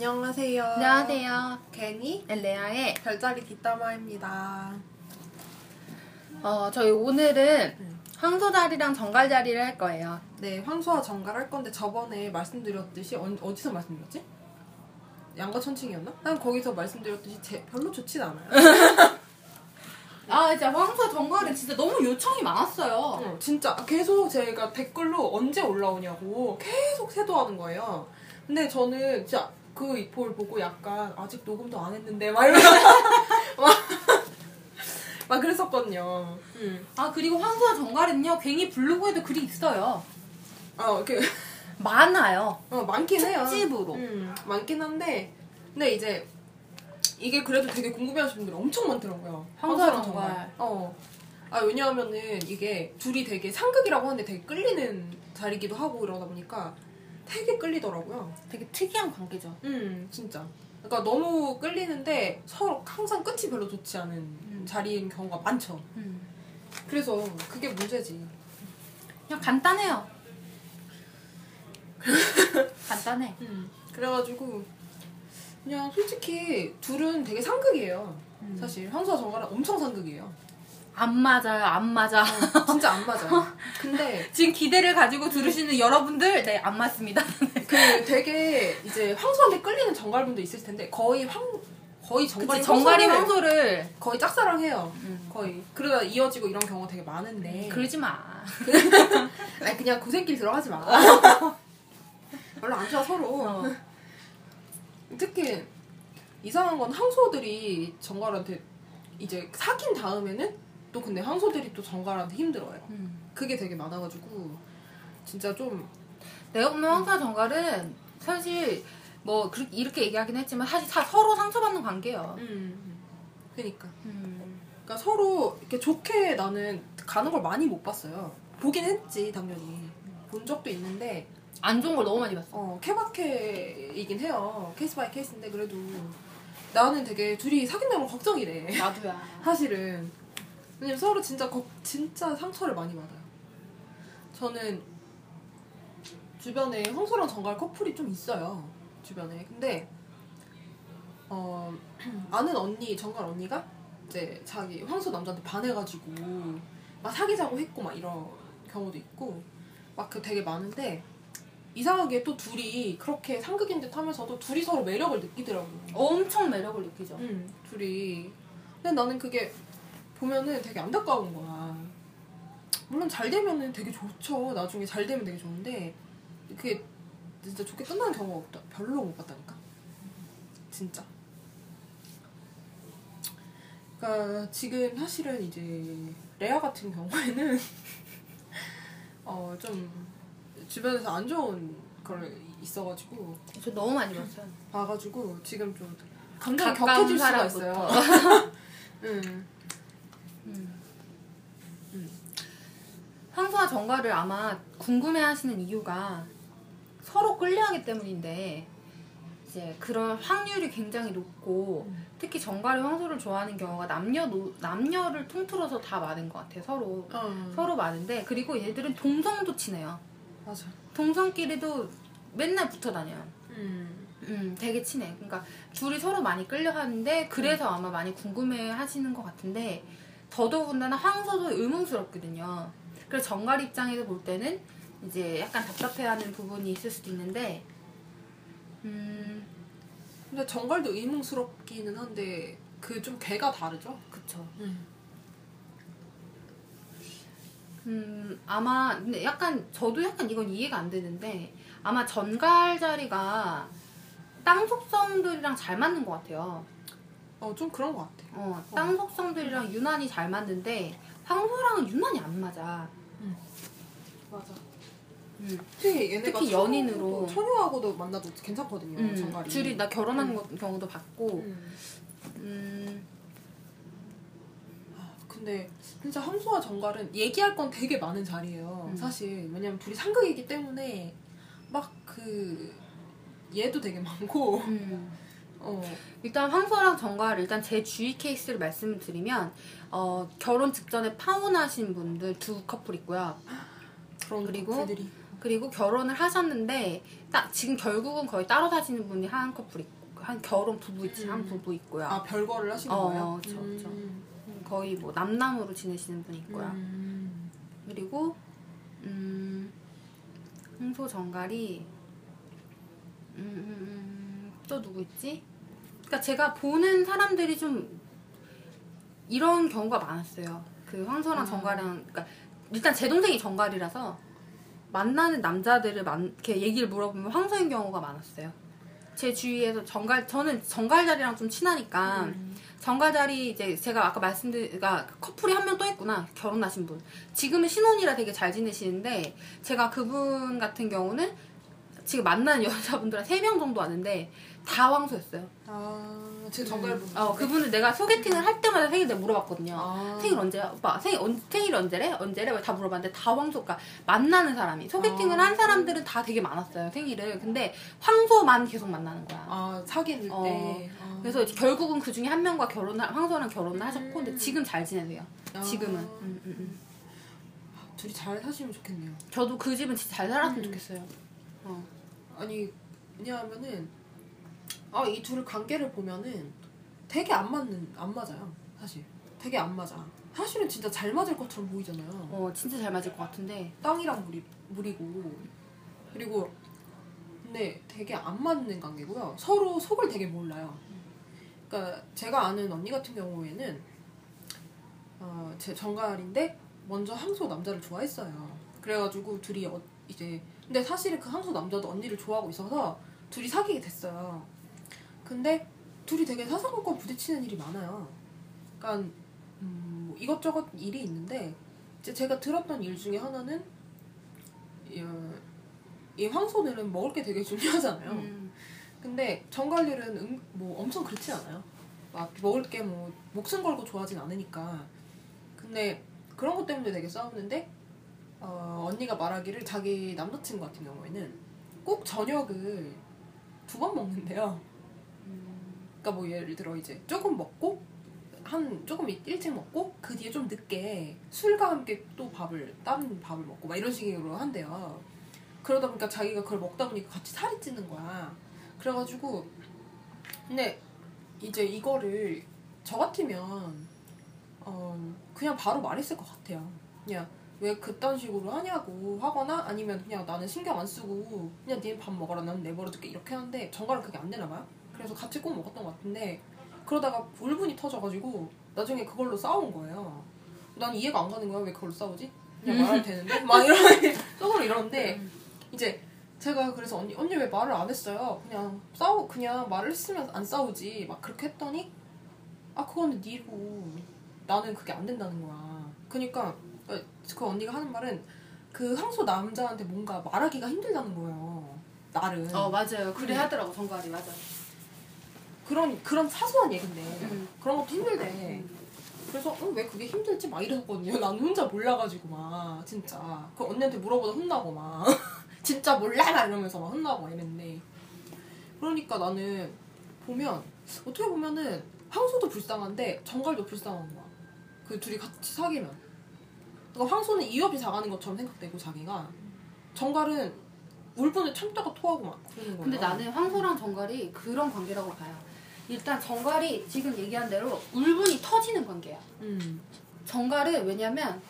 안녕하세요. 안녕하세요. 괜히 레아의 별자리 뒷담화입니다. 어, 저희 오늘은 음. 황소다리랑 정갈자리를 할 거예요. 네, 황소와 정갈 할 건데 저번에 말씀드렸듯이 어, 어디서 말씀드렸지? 양가천칭이었나? 난 거기서 말씀드렸듯이 제, 별로 좋진 않아요. 아, 진짜 황소 정갈은 진짜 너무 요청이 많았어요. 어, 진짜 계속 제가 댓글로 언제 올라오냐고 계속 세도하는 거예요. 근데 저는 진짜 그 이포를 보고 약간 아직 녹음도 안 했는데 막 이러면서 막, 막 그랬었거든요. 음. 아, 그리고 황소와 정갈은요, 괜히 블로그에도 글이 있어요. 어, 그 많아요. 어, 많긴 해요. 특집으로. 음, 많긴 한데, 근데 이제 이게 그래도 되게 궁금해하시는 분들이 엄청 많더라고요. 황소랑 정갈. 어. 아 왜냐하면은 이게 둘이 되게 상극이라고 하는데 되게 끌리는 자리기도 하고 이러다 보니까 되게 끌리더라고요. 되게 특이한 관계죠. 음, 진짜. 그러니까 너무 끌리는데 서로 항상 끝이 별로 좋지 않은 자리인 경우가 많죠. 음. 그래서 그게 문제지. 그냥 간단해요. 간단해. 음. 그래가지고 그냥 솔직히 둘은 되게 상극이에요. 음. 사실 황소와 정갈은 엄청 상극이에요. 안 맞아요, 안 맞아. 진짜 안 맞아요. 근데 지금 기대를 가지고 들으시는 여러분들, 네, 안 맞습니다. 그 되게 이제 황소한테 끌리는 정갈분도 있을 텐데 거의 황 거의 정갈이 정갈이 황소를 황소를. 거의 짝사랑해요. 음. 거의 그러다 이어지고 이런 경우가 되게 많은데 그러지 마. 아니 그냥 고생길 들어가지 마. 별로 안 좋아 서로. 어. 특히 이상한 건 황소들이 정갈한테 이제 사귄 다음에는 또 근데 황소들이 또 전갈한테 힘들어요. 음. 그게 되게 많아가지고 진짜 좀 내가 보면 황소와 전갈은 사실 뭐 그렇게 이렇게 얘기하긴 했지만 사실 다 서로 상처받는 관계예요. 음, 그니까 음. 그러니까 서로 이렇게 좋게 나는 가는 걸 많이 못 봤어요. 보긴 했지 당연히 본 적도 있는데 안 좋은 걸 너무 많이 봤어. 어 케바케이긴 해요. case by case인데 그래도 나는 되게 둘이 사귄다는 건 걱정이 돼. 나도야. 사실은 왜냐면 서로 진짜 걱- 진짜 상처를 많이 받아요. 저는 주변에 황소랑 정갈 커플이 좀 있어요. 주변에 근데 어 아는 언니 정갈 언니가 이제 자기 황소 남자한테 반해가지고 막 사귀자고 했고 막 이런 경우도 있고 막 그 되게 많은데 이상하게 또 둘이 그렇게 상극인 듯 하면서도 둘이 서로 매력을 느끼더라고요. 엄청 매력을 느끼죠. 응, 둘이. 근데 나는 그게 보면은 되게 안타까운 거야. 물론 잘 되면은 되게 좋죠. 나중에 잘 되면 되게 좋은데 그게 진짜 좋게 끝나는 경우가 없다. 별로 못 봤다니까. 진짜. 그러니까 지금 사실은 이제 레아 같은 경우에는 어 좀 주변에서 안 좋은 걸 있어가지고 저 너무 많이 봤어요. 봐가지고 지금 좀 감정이 격해질 수가. 있어요. 응. 황소와 정갈을 아마 궁금해하시는 이유가 서로 끌려하기 때문인데 이제 그런 확률이 굉장히 높고 음. 특히 정갈이 황소를 좋아하는 경우가 남녀 노, 남녀를 통틀어서 다 많은 것 같아요. 서로 어. 서로 많은데 그리고 얘들은 동성도 친해요. 맞아. 동성끼리도 맨날 붙어 다녀요. 음. 음, 되게 친해. 그러니까 둘이 서로 많이 끌려하는데 그래서 아마 많이 궁금해 하시는 것 같은데 더더군다나 황소도 의문스럽거든요. 그래서 정갈 입장에서 볼 때는 이제 약간 답답해하는 부분이 있을 수도 있는데 음, 근데 정갈도 의문스럽기는 한데 그좀 개가 다르죠. 그쵸. 음. 음, 아마 근데 약간 저도 약간 이건 이해가 안 되는데 아마 전갈 자리가 땅 속성들이랑 잘 맞는 것 같아요. 어 좀 그런 것 같아. 어, 땅 속성들이랑 유난히 잘 맞는데 황소랑은 유난히 안 맞아. 맞아. 음. 특히 얘네가 특히 연인으로. 처녀- 처녀하고도 만나도 괜찮거든요. 음, 정갈이. 둘이 나 결혼한 음. 거- 경우도 봤고, 음. 음, 아, 근데 진짜 황소와 정갈은 얘기할 건 되게 많은 자리예요. 음. 사실 왜냐면 둘이 상극이기 때문에 막 그 얘도 되게 많고 음. 어 일단 황소랑 정갈 일단 제 주위 케이스를 말씀을 드리면 어, 결혼 직전에 파혼하신 분들 두 커플 있고요. 그리고 커플들이 그리고 결혼을 하셨는데 딱 지금 결국은 거의 따로 사시는 분이 한 커플 있고 한 결혼 부부 있지 한 음. 부부 있고요. 아 별거를 하시는 어, 거예요? 그쵸, 그쵸. 음. 거의 뭐 남남으로 지내시는 분이 있고요. 음. 그리고 음, 홍소 정갈이 음, 음, 음, 또 누구 있지? 그러니까 제가 보는 사람들이 좀 이런 경우가 많았어요. 그 황소랑 음. 정갈이랑 그러니까 일단 제 동생이 정갈이라서 만나는 남자들을 만, 이렇게 얘기를 물어보면 황소인 경우가 많았어요. 제 주위에서 정갈 저는 정갈 자리랑 좀 친하니까 음. 정갈 자리 이제 제가 아까 말씀드린 그러니까 커플이 한 명 또 있구나 결혼하신 분 지금은 신혼이라 되게 잘 지내시는데 제가 그분 같은 경우는 지금 만나는 여자분들 한 3명 정도 왔는데 다 황소였어요 아, 제 정갈 분. 어 그분을 내가 소개팅을 할 때마다 생일 내가 물어봤거든요 아. 생일 언제야? 오빠 생일, 언, 생일 언제래? 언제래? 다 물어봤는데 다 황소 그러니까 만나는 사람이 소개팅을 아. 한 사람들은 다 되게 많았어요 생일을 근데 황소만 계속 만나는 거야 아, 사귈 어. 때. 아. 그래서 결국은 그 중에 한 명과 결혼 황소랑 결혼을 하셨고 근데 지금 잘 지내세요. 아. 지금은. 음, 음, 음. 둘이 잘 사시면 좋겠네요. 저도 그 집은 진짜 잘 살았으면 음. 좋겠어요. 어. 아니, 왜냐하면은, 아, 이둘 관계를 보면은 되게 안 맞는, 안 맞아요. 사실. 되게 안 맞아. 사실은 진짜 잘 맞을 것처럼 보이잖아요. 어 진짜 잘 맞을 것 같은데. 땅이랑 물이, 물이고. 그리고, 근데 되게 안 맞는 관계고요. 서로 속을 되게 몰라요. 그러니까 제가 아는 언니 같은 경우에는, 어, 제 정갈인데, 먼저 항소 남자를 좋아했어요. 그래가지고 둘이 어, 이제 근데 사실은 그 항소 남자도 언니를 좋아하고 있어서 둘이 사귀게 됐어요. 근데 둘이 되게 사사건건 부딪히는 일이 많아요. 그러니까 음, 뭐 이것저것 일이 있는데 이제 제가 들었던 일 중에 하나는 이, 어, 이 황소들은 먹을 게 되게 중요하잖아요. 음. 근데 정갈들은 음, 뭐 엄청 그렇지 않아요. 막 먹을 게 뭐 목숨 걸고 좋아하진 않으니까. 근데 그런 것 때문에 되게 싸우는데 어, 언니가 말하기를 자기 남자친구 같은 경우에는 꼭 저녁을 두 번 먹는데요. 그러니까 뭐 예를 들어 이제 조금 먹고 한 조금 일- 일찍 먹고 그 뒤에 좀 늦게 술과 함께 또 밥을 다른 밥을 먹고 막 이런 식으로 한대요. 그러다 보니까 자기가 그걸 먹다 보니까 같이 살이 찌는 거야. 그래가지고 근데 이제 이거를 저 같으면 어 그냥 바로 말했을 것 같아요. 그냥 왜 그딴 식으로 하냐고 하거나 아니면 그냥 나는 신경 안 쓰고 그냥 니네 밥 먹어라 나는 내버려둘게 이렇게 하는데 정갈은 그게 안 되나 봐요. 그래서 같이 꼭 먹었던 것 같은데 그러다가 울분이 터져가지고 나중에 그걸로 싸운 거예요. 난 이해가 안 가는 거야 왜 그걸로 싸우지? 그냥 말하면 되는데 막 이런 속으로 이러는데 이제 제가 그래서 언니 언니 왜 말을 안 했어요? 그냥 싸우 그냥 말을 했으면 안 싸우지 막 그렇게 했더니 아 그거는 니고 나는 그게 안 된다는 거야. 그러니까 어, 그 언니가 하는 말은 그 항소 남자한테 뭔가 말하기가 힘들다는 거예요. 나를 어 맞아요. 그래 음. 하더라고 정갈이 맞아. 그런 그런 사소한 얘긴데 음. 그런 것도 힘들대. 그래서 어, 왜 그게 힘들지 막 이랬거든요. 난 혼자 몰라가지고 막 진짜 그 언니한테 물어보다 혼나고 막 진짜 몰라 막 이러면서 막 혼나고 막 이랬는데 그러니까 나는 보면 어떻게 보면은 황소도 불쌍한데 정갈도 불쌍한 거야. 그 둘이 같이 사귀면. 그러니까 황소는 이유 없이 자가는 것처럼 생각되고 자기가 정갈은 울분을 참다가 토하고 막 그러는 거야. 근데 나는 황소랑 정갈이 그런 관계라고 봐요. 일단 정갈이 지금 얘기한 대로 울분이 터지는 관계야. 음. 정갈은 왜냐면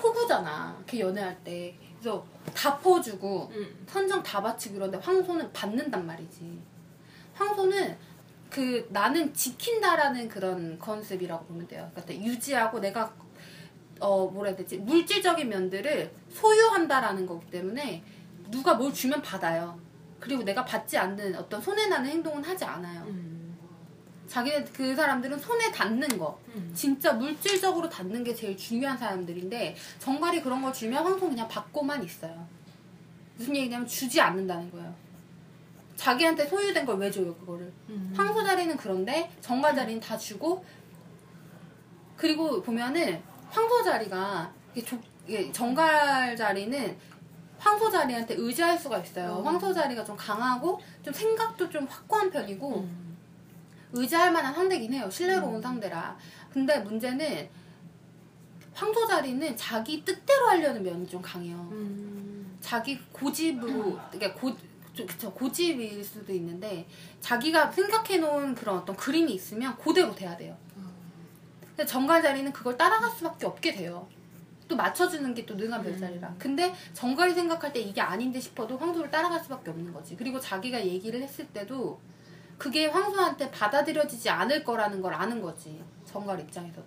호구잖아. 그 연애할 때. 그래서 다 퍼주고 음. 선정 다 바치고 이런데 황소는 받는단 말이지. 황소는 그 나는 지킨다라는 그런 컨셉이라고 보면 돼요. 그러니까 유지하고 내가 어 뭐라 해야 되지 물질적인 면들을 소유한다라는 거기 때문에 누가 뭘 주면 받아요. 그리고 내가 받지 않는 어떤 손해 나는 행동은 하지 않아요. 음. 자기네 그 사람들은 손에 닿는 거, 음. 진짜 물질적으로 닿는 게 제일 중요한 사람들인데 정갈이 그런 걸 주면 황소는 그냥 받고만 있어요. 무슨 얘기냐면 주지 않는다는 거예요. 자기한테 소유된 걸 왜 줘요 그거를? 음. 황소 자리는 그런데 정갈 자리는 다 주고 그리고 보면은 황소 자리가 이게 조- 이게 정갈 자리는 황소 자리한테 의지할 수가 있어요. 어. 황소 자리가 좀 강하고 좀 생각도 좀 확고한 편이고 음. 의지할 만한 상대긴 해요. 신뢰로운 음. 상대라. 근데 문제는 황소 자리는 자기 뜻대로 하려는 면이 좀 강해요. 음. 자기 고집으로 그러니까 고 좀, 그쵸 고집일 수도 있는데 자기가 생각해 놓은 그런 어떤 그림이 있으면 그대로 돼야 돼요. 근데 정갈 자리는 그걸 따라갈 수밖에 없게 돼요. 또 맞춰주는 게 또 능한 별자리라. 근데 정갈이 생각할 때 이게 아닌데 싶어도 황소를 따라갈 수밖에 없는 거지. 그리고 자기가 얘기를 했을 때도 그게 황소한테 받아들여지지 않을 거라는 걸 아는 거지. 정갈 입장에서도.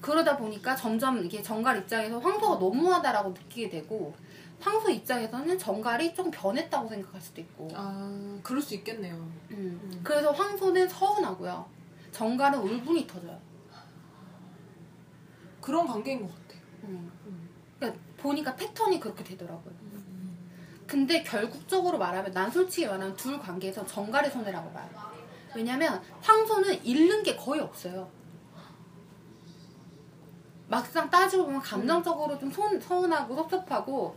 그러다 보니까 점점 이게 정갈 입장에서 황소가 너무하다라고 느끼게 되고 황소 입장에서는 정갈이 좀 변했다고 생각할 수도 있고. 아 그럴 수 있겠네요. 음. 그래서 황소는 서운하고요. 정갈은 울분이 터져요. 그런 관계인 것 같아요. 음. 그러니까 보니까 패턴이 그렇게 되더라고요. 근데 결국적으로 말하면 난 솔직히 말하면 둘 관계에서 정갈의 손해라고 봐요. 왜냐면 황소는 잃는 게 거의 없어요. 막상 따지고 보면 감정적으로 좀 손, 서운하고 섭섭하고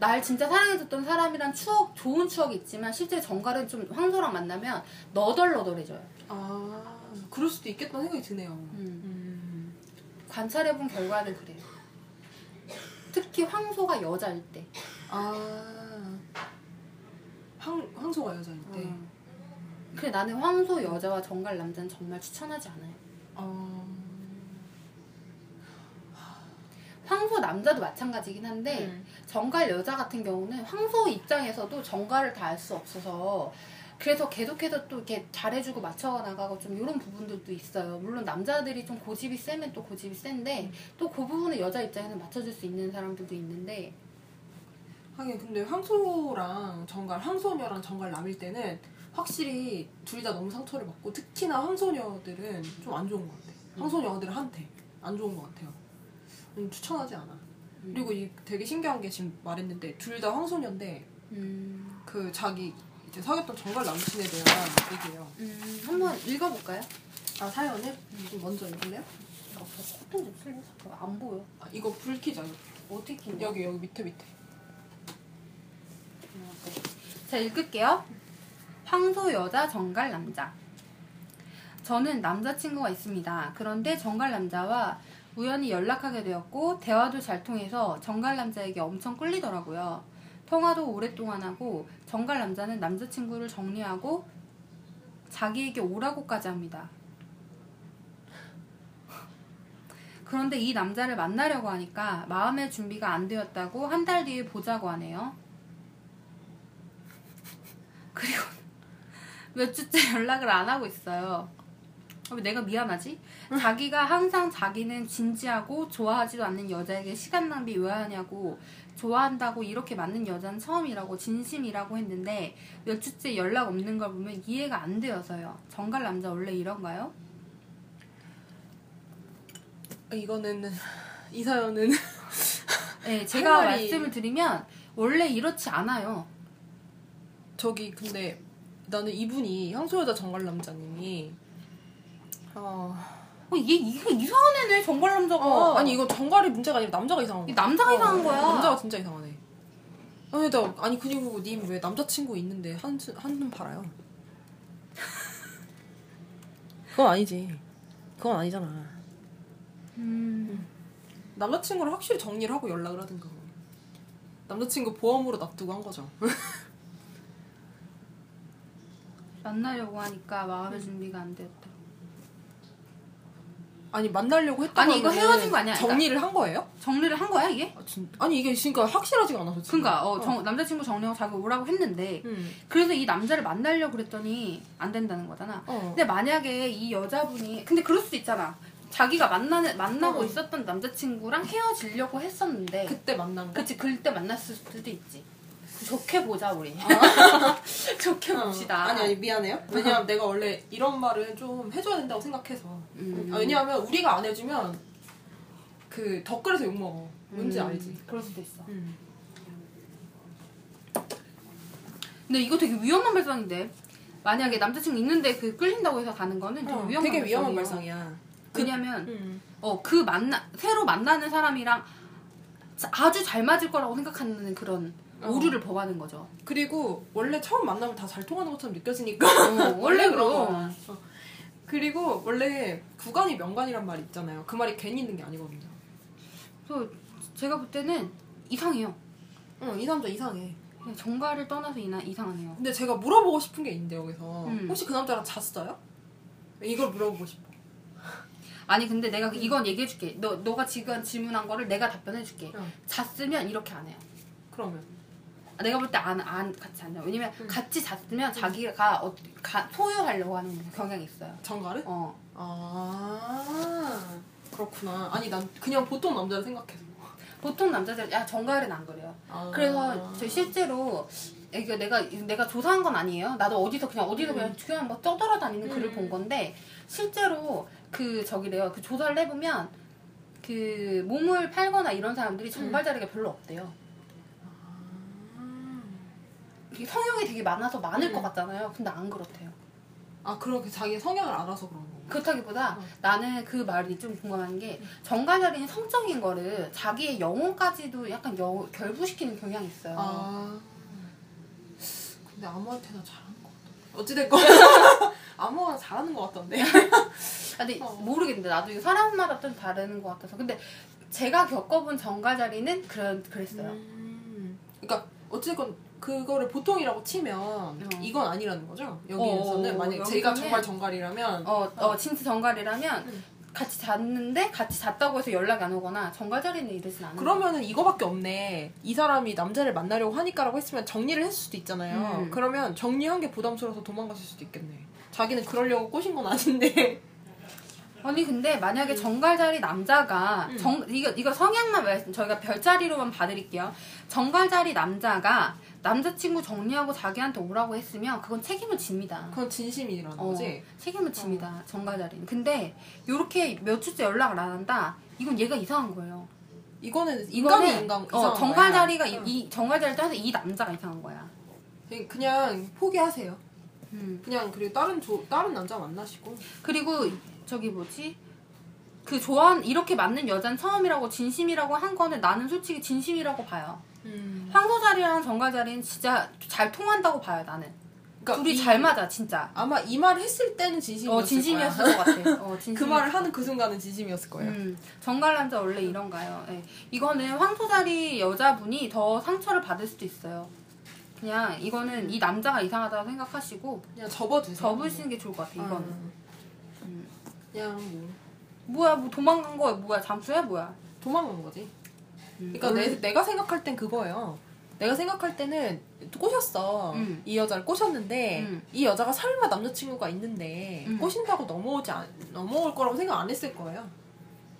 날 진짜 사랑해줬던 사람이란 추억 좋은 추억이 있지만 실제 정갈은 좀 황소랑 만나면 너덜너덜해져요. 아 그럴 수도 있겠다는 생각이 드네요. 음. 음. 관찰해본 결과는 그래요. 특히 황소가 여자일 때. 아 황, 황소가 여자일 때. 음. 그래 나는 황소 여자와 정갈 남자는 정말 추천하지 않아요. 어... 황소 남자도 마찬가지긴 한데 음. 정갈 여자 같은 경우는 황소 입장에서도 정갈을 다 알 수 없어서 그래서 계속해서 또 이렇게 잘해주고 맞춰 나가고 좀 이런 부분들도 있어요. 물론 남자들이 좀 고집이 세면 또 고집이 센데 또 그 부분은 여자 입장에서 맞춰줄 수 있는 사람들도 있는데 하긴 근데 황소랑 정갈, 황소녀랑 정갈 남일 때는 확실히 둘 다 너무 상처를 받고 특히나 황소녀들은 좀 안 좋은 것 같아. 황소녀들한테 안 좋은 것 같아요. 음, 추천하지 않아. 그리고 이 되게 신기한 게 지금 말했는데 둘 다 황소녀인데 음, 그 자기 이제 사귀었던 정갈 남친에 대한 얘기예요. 음, 한번 읽어볼까요? 아 사연을 좀 먼저 읽을래요? 어, 저 코튼 좀 쓸래? 잠깐 안 보여. 아, 이거 불 켜자. 어떻게 킨 여기 여기 밑에 밑에. 자, 읽을게요. 황소 여자, 정갈 남자. 저는 남자친구가 있습니다. 그런데 정갈 남자와 우연히 연락하게 되었고, 대화도 잘 통해서 정갈 남자에게 엄청 끌리더라고요. 통화도 오랫동안 하고, 정갈 남자는 남자친구를 정리하고, 자기에게 오라고까지 합니다. 그런데 이 남자를 만나려고 하니까 마음의 준비가 안 되었다고 한 달 뒤에 보자고 하네요. 그리고 몇 주째 연락을 안 하고 있어요. 어, 왜 내가 미안하지? 자기가 항상 자기는 진지하고 좋아하지도 않는 여자에게 시간 낭비 왜 하냐고 좋아한다고 이렇게 맞는 여자는 처음이라고 진심이라고 했는데 몇 주째 연락 없는 걸 보면 이해가 안 되어서요. 정갈 남자 원래 이런가요? 아, 이거는 이 사연은 네, 제가 말씀을 드리면 원래 이렇지 않아요. 저기 근데 나는 이분이 황소여자 정갈 남자님이 어, 어, 얘 이거 이상한 애네 정갈 남자가. 어, 아니 이거 정갈이 문제가 아니라 남자가 이상한 이 거야. 남자가 어, 이상한 거야. 남자가 진짜 이상하네. 아니 나 아니 그리고 님 왜 남자친구 있는데 한숨 한숨 팔아요? 그건 아니지. 그건 아니잖아. 음, 남자친구를 확실히 정리를 하고 연락을 하든가. 남자친구 보험으로 놔두고 한 거죠. 만나려고 하니까 마음의 준비가 안 되었다. 아니 만나려고 했다고 아니, 이거 헤어진 거 아니야? 정리를 한 거예요? 정리를 한 거야 이게? 아, 진... 아니 이게 그러니까 확실하지가 않아서 지금. 그러니까 어, 정- 남자친구 정리하고 자기 오라고 했는데 음. 그래서 이 남자를 만나려고 그랬더니 안 된다는 거잖아. 어. 근데 만약에 이 여자분이 근데 그럴 수도 있잖아. 자기가 만나는 만나고 어. 있었던 남자친구랑 헤어지려고 했었는데 그때 만난 거. 그치 그때 만났을 수도 있지. 좋게 보자 우리. 좋게 어. 봅시다. 아니 아니 미안해요. 왜냐면 내가 원래 이런 말은 좀 해줘야 된다고 생각해서. 음. 아, 왜냐하면 우리가 안 해주면 그 댓글에서 욕 먹어. 뭔지 음, 알지? 그럴 수도 있어. 음. 근데 이거 되게 위험한 발상인데. 만약에 남자친구 있는데 그 끌린다고 해서 가는 거는 되게 어, 위험한 되게 위험한. 발상이야. 왜냐면 음. 어그 만나 새로 만나는 사람이랑 아주 잘 맞을 거라고 생각하는 그런 어. 오류를 범하는 거죠. 그리고 원래 처음 만나면 다 잘 통하는 것처럼 느껴지니까. 어, 원래 그런. 거야. 어. 그리고 원래 구간이 명간이란 말이 있잖아요. 그 말이 괜히 있는 게 아니거든요. 그래서 제가 볼 때는 이상해요. 응, 이 남자 이상해. 정가를 떠나서 이나, 이상하네요. 근데 제가 물어보고 싶은 게 있는데 여기서 음. 혹시 그 남자랑 잤어요? 이걸 물어보고 싶어. 아니 근데 내가 이건 얘기해줄게. 너 너가 지금 질문한 거를 내가 답변해줄게. 응. 잤으면 이렇게 안 해요. 그러면 아, 내가 볼 때 안 안 같이 안 해요. 왜냐면 응. 같이 잤으면 자기가 어, 가, 소유하려고 하는 경향이 있어요. 정가를? 어. 아 그렇구나. 아니 난 그냥 보통 남자를 생각해서. 보통 남자들 야 정갈은 안 그래요. 아. 그래서 저 실제로 이거 내가 내가 조사한 건 아니에요. 나도 어디서 그냥 어디서 음. 그냥 그냥 뭐 떠돌아다니는 글을 음. 본 건데 실제로 그 저기래요. 그 조사를 해보면 그 몸을 팔거나 이런 사람들이 정갈 자리가 별로 없대요. 이게 성형이 되게 많아서 많을 음. 것 같잖아요. 근데 안 그렇대요. 아 그렇게 자기 성향을 알아서 그런 거. 그렇다기보다 어. 나는 그 말이 좀 궁금한 게 정갈 자리는 성적인 거를 자기의 영혼까지도 약간 여, 결부시키는 경향이 있어요. 아 근데 아무한테나 잘하는 것 같던데. 어찌됐건 아무거나 잘하는 것 같던데. 아, 근데 어. 모르겠는데 나도 이거 사람마다 좀 다르는 것 같아서 근데 제가 겪어본 정갈 자리는 그런 그랬어요. 음. 그러니까 어찌됐건 그거를 보통이라고 치면 이건 아니라는 거죠. 여기에서는 어, 만약 여기서는- 제가 정말 정갈이라면 어, 어, 진짜 정갈이라면 음. 같이 잤는데 같이 잤다고 해서 연락이 안 오거나 정갈 자리는 이러진 않아요. 그러면은 이거밖에 없네. 이 사람이 남자를 만나려고 하니까라고 했으면 정리를 했을 수도 있잖아요. 음. 그러면 정리한 게 부담스러워서 도망갔을 수도 있겠네. 자기는 그러려고 꼬신 건 아닌데. 아니 근데 만약에 정갈 자리 남자가 음. 정 이거 이거 성향만 말씀 저희가 별자리로만 봐드릴게요. 정갈 자리 남자가 남자친구 정리하고 자기한테 오라고 했으면 그건 책임을 집니다. 그건 진심이라는 어, 거지. 책임을 집니다. 정갈 자리는. 근데 요렇게 몇 주째 연락을 안 한다. 이건 얘가 이상한 거예요. 이거는 인간이 이거는 인간 어, 이상한 정갈 거야. 자리가 이, 응. 이 정갈 자리를 떠나서 이 남자가 이상한 거야. 그냥 포기하세요. 음. 그냥 그리고 다른 조, 다른 남자 만나시고. 그리고 저기 뭐지? 그 좋아한 이렇게 맞는 여잔 처음이라고 진심이라고 한 거는 나는 솔직히 진심이라고 봐요. 음. 황소 자리랑 정갈 자리는 진짜 잘 통한다고 봐요 나는. 그러니까 둘이 이- 잘 맞아 진짜. 아마 이 말을 했을 때는 진심이었을 어 진심이었을 거야. 것 같아. 어 진심. 그 말을 하는 그 순간은 진심이었을 거예요. 음, 정갈 남자 원래 이런가요? 예. 이거는 황소 자리 여자분이 더 상처를 받을 수도 있어요. 그냥 이거는 이 남자가 이상하다고 생각하시고 그냥 접어두세요. 접으시는 게 좋을 것 같아. 이거는. 음. 음. 그냥 뭐 뭐야 뭐 도망간 거야 뭐야 잠수야 뭐야? 도망간 거지. 음. 그러니까 내, 내가 생각할 땐 그거예요. 내가 생각할 때는 꼬셨어. 음. 이 여자를 꼬셨는데 음. 이 여자가 설마 남자친구가 있는데 음. 꼬신다고 넘어오지 않, 넘어올 거라고 생각 안 했을 거예요.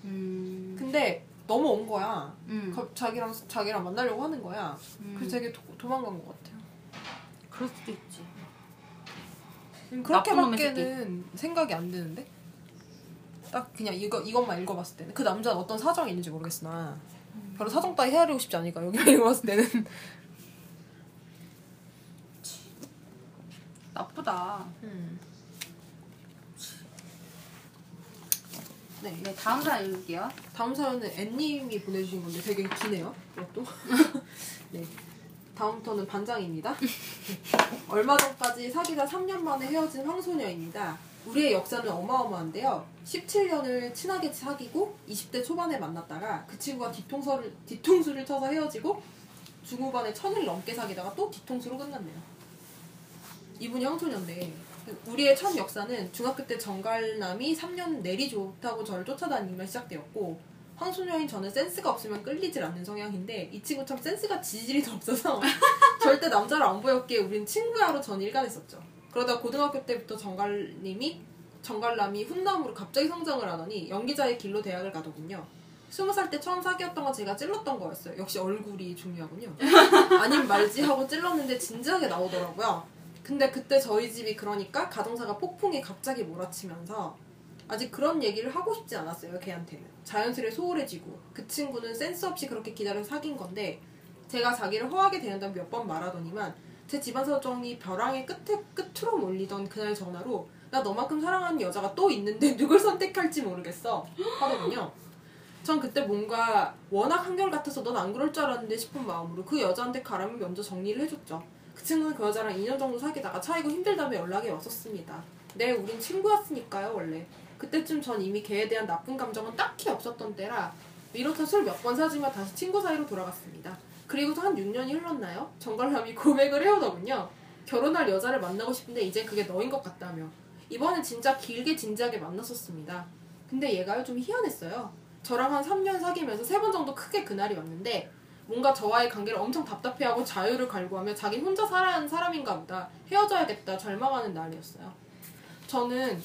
음. 근데 넘어온 거야. 음. 가- 자기랑 자기랑 만나려고 하는 거야. 음. 그래서 되게 도, 도망간 것 같아요. 그럴 수도 있지. 그렇게밖에는 생각이 안 드는데. 딱 그냥 이거 이것만 읽어봤을 때는 그 남자는 어떤 사정이 있는지 모르겠으나 별로 사정 따위 헤아리고 싶지 않으니까 여기만 읽어봤을 때는 나쁘다. 음. 네. 네 다음 사연 읽을게요. 다음 사연은 앤님이 보내주신 건데 되게 기네요. 이것도. 네. 다음부터는 반장입니다. 네. 얼마 전까지 사귀다 3년 만에 헤어진 황소녀입니다. 우리의 역사는 어마어마한데요. 17년을 친하게 사귀고 20대 초반에 만났다가 그 친구가 뒤통수를, 뒤통수를 쳐서 헤어지고 중후반에 천일 넘게 사귀다가 또 뒤통수로 끝났네요. 이분이 황소녀인데 우리의 첫 역사는 중학교 때 정갈남이 3년 내리 좋다고 저를 쫓아다니며 시작되었고 황소녀인 저는 센스가 없으면 끌리질 않는 성향인데 이 친구 참 센스가 지질이 없어서 절대 남자를 안 보였기에 우린 친구야로 전 일관했었죠. 그러다 고등학교 때부터 정갈님이 정갈남이 훈남으로 갑자기 성장을 하더니 연기자의 길로 대학을 가더군요. 스무 살 때 처음 사귀었던 건 제가 찔렀던 거였어요. 역시 얼굴이 중요하군요. 아님 말지 하고 찔렀는데 진지하게 나오더라고요. 근데 그때 저희 집이 그러니까 가정사가 폭풍이 갑자기 몰아치면서 아직 그런 얘기를 하고 싶지 않았어요 걔한테는 자연스레 소홀해지고 그 친구는 센스 없이 그렇게 기다려서 사귄 건데 제가 자기를 허하게 대한다고 몇 번 말하더니만 제 집안 사정이 벼랑의 끝에 끝으로 몰리던 그날 전화로 나 너만큼 사랑하는 여자가 또 있는데 누굴 선택할지 모르겠어 하더군요. 전 그때 뭔가 워낙 한결같아서 넌 안 그럴 줄 알았는데 싶은 마음으로 그 여자한테 가라면 먼저 정리를 해줬죠. 그 친구는 그 여자랑 2년 정도 사귀다가 차이고 힘들다며 연락이 왔었습니다. 네, 우린 친구였으니까요, 원래. 그때쯤 전 이미 걔에 대한 나쁜 감정은 딱히 없었던 때라 위로차 술몇 번 사주며 다시 친구 사이로 돌아갔습니다. 그리고 한 6년이 흘렀나요? 정갈남이 고백을 해오더군요. 결혼할 여자를 만나고 싶은데 이제 그게 너인 것 같다며. 이번엔 진짜 길게 진지하게 만났었습니다. 근데 얘가요 좀 희한했어요. 저랑 한 3년 사귀면서 세 번 정도 크게 그날이 왔는데 뭔가 저와의 관계를 엄청 답답해하고 자유를 갈구하며 자기 혼자 살아야 하는 사람인가 보다 헤어져야겠다 절망하는 날이었어요. 저는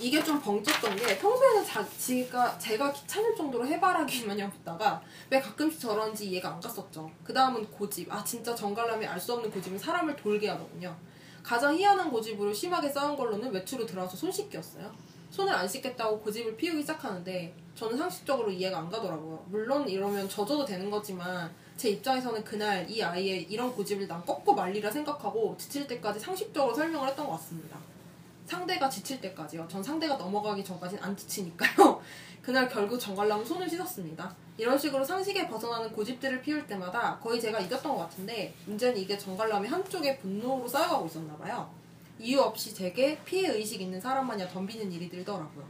이게 좀 벙쪘던 게 평소에는 자, 지가 제가 귀찮을 정도로 해바라기 마냥 붙다가 왜 가끔씩 저런지 이해가 안 갔었죠. 그 다음은 고집. 아 진짜 정갈람이 알 수 없는 고집은 사람을 돌게 하더군요. 가장 희한한 고집으로 심하게 싸운 걸로는 외출로 들어와서 손 씻기였어요. 손을 안 씻겠다고 고집을 피우기 시작하는데 저는 상식적으로 이해가 안 가더라고요. 물론 이러면 져줘도 되는 거지만 제 입장에서는 그날 이 아이의 이런 고집을 난 꺾고 말리라 생각하고 지칠 때까지 상식적으로 설명을 했던 것 같습니다. 상대가 지칠 때까지요. 전 상대가 넘어가기 전까지는 안 지치니까요. 그날 결국 정갈람은 손을 씻었습니다. 이런 식으로 상식에 벗어나는 고집들을 피울 때마다 거의 제가 이겼던 것 같은데 문제는 이게 정갈람이 한쪽에 분노로 쌓여가고 있었나 봐요. 이유 없이 제게 피해 의식 있는 사람마냥 덤비는 일이 늘더라고요.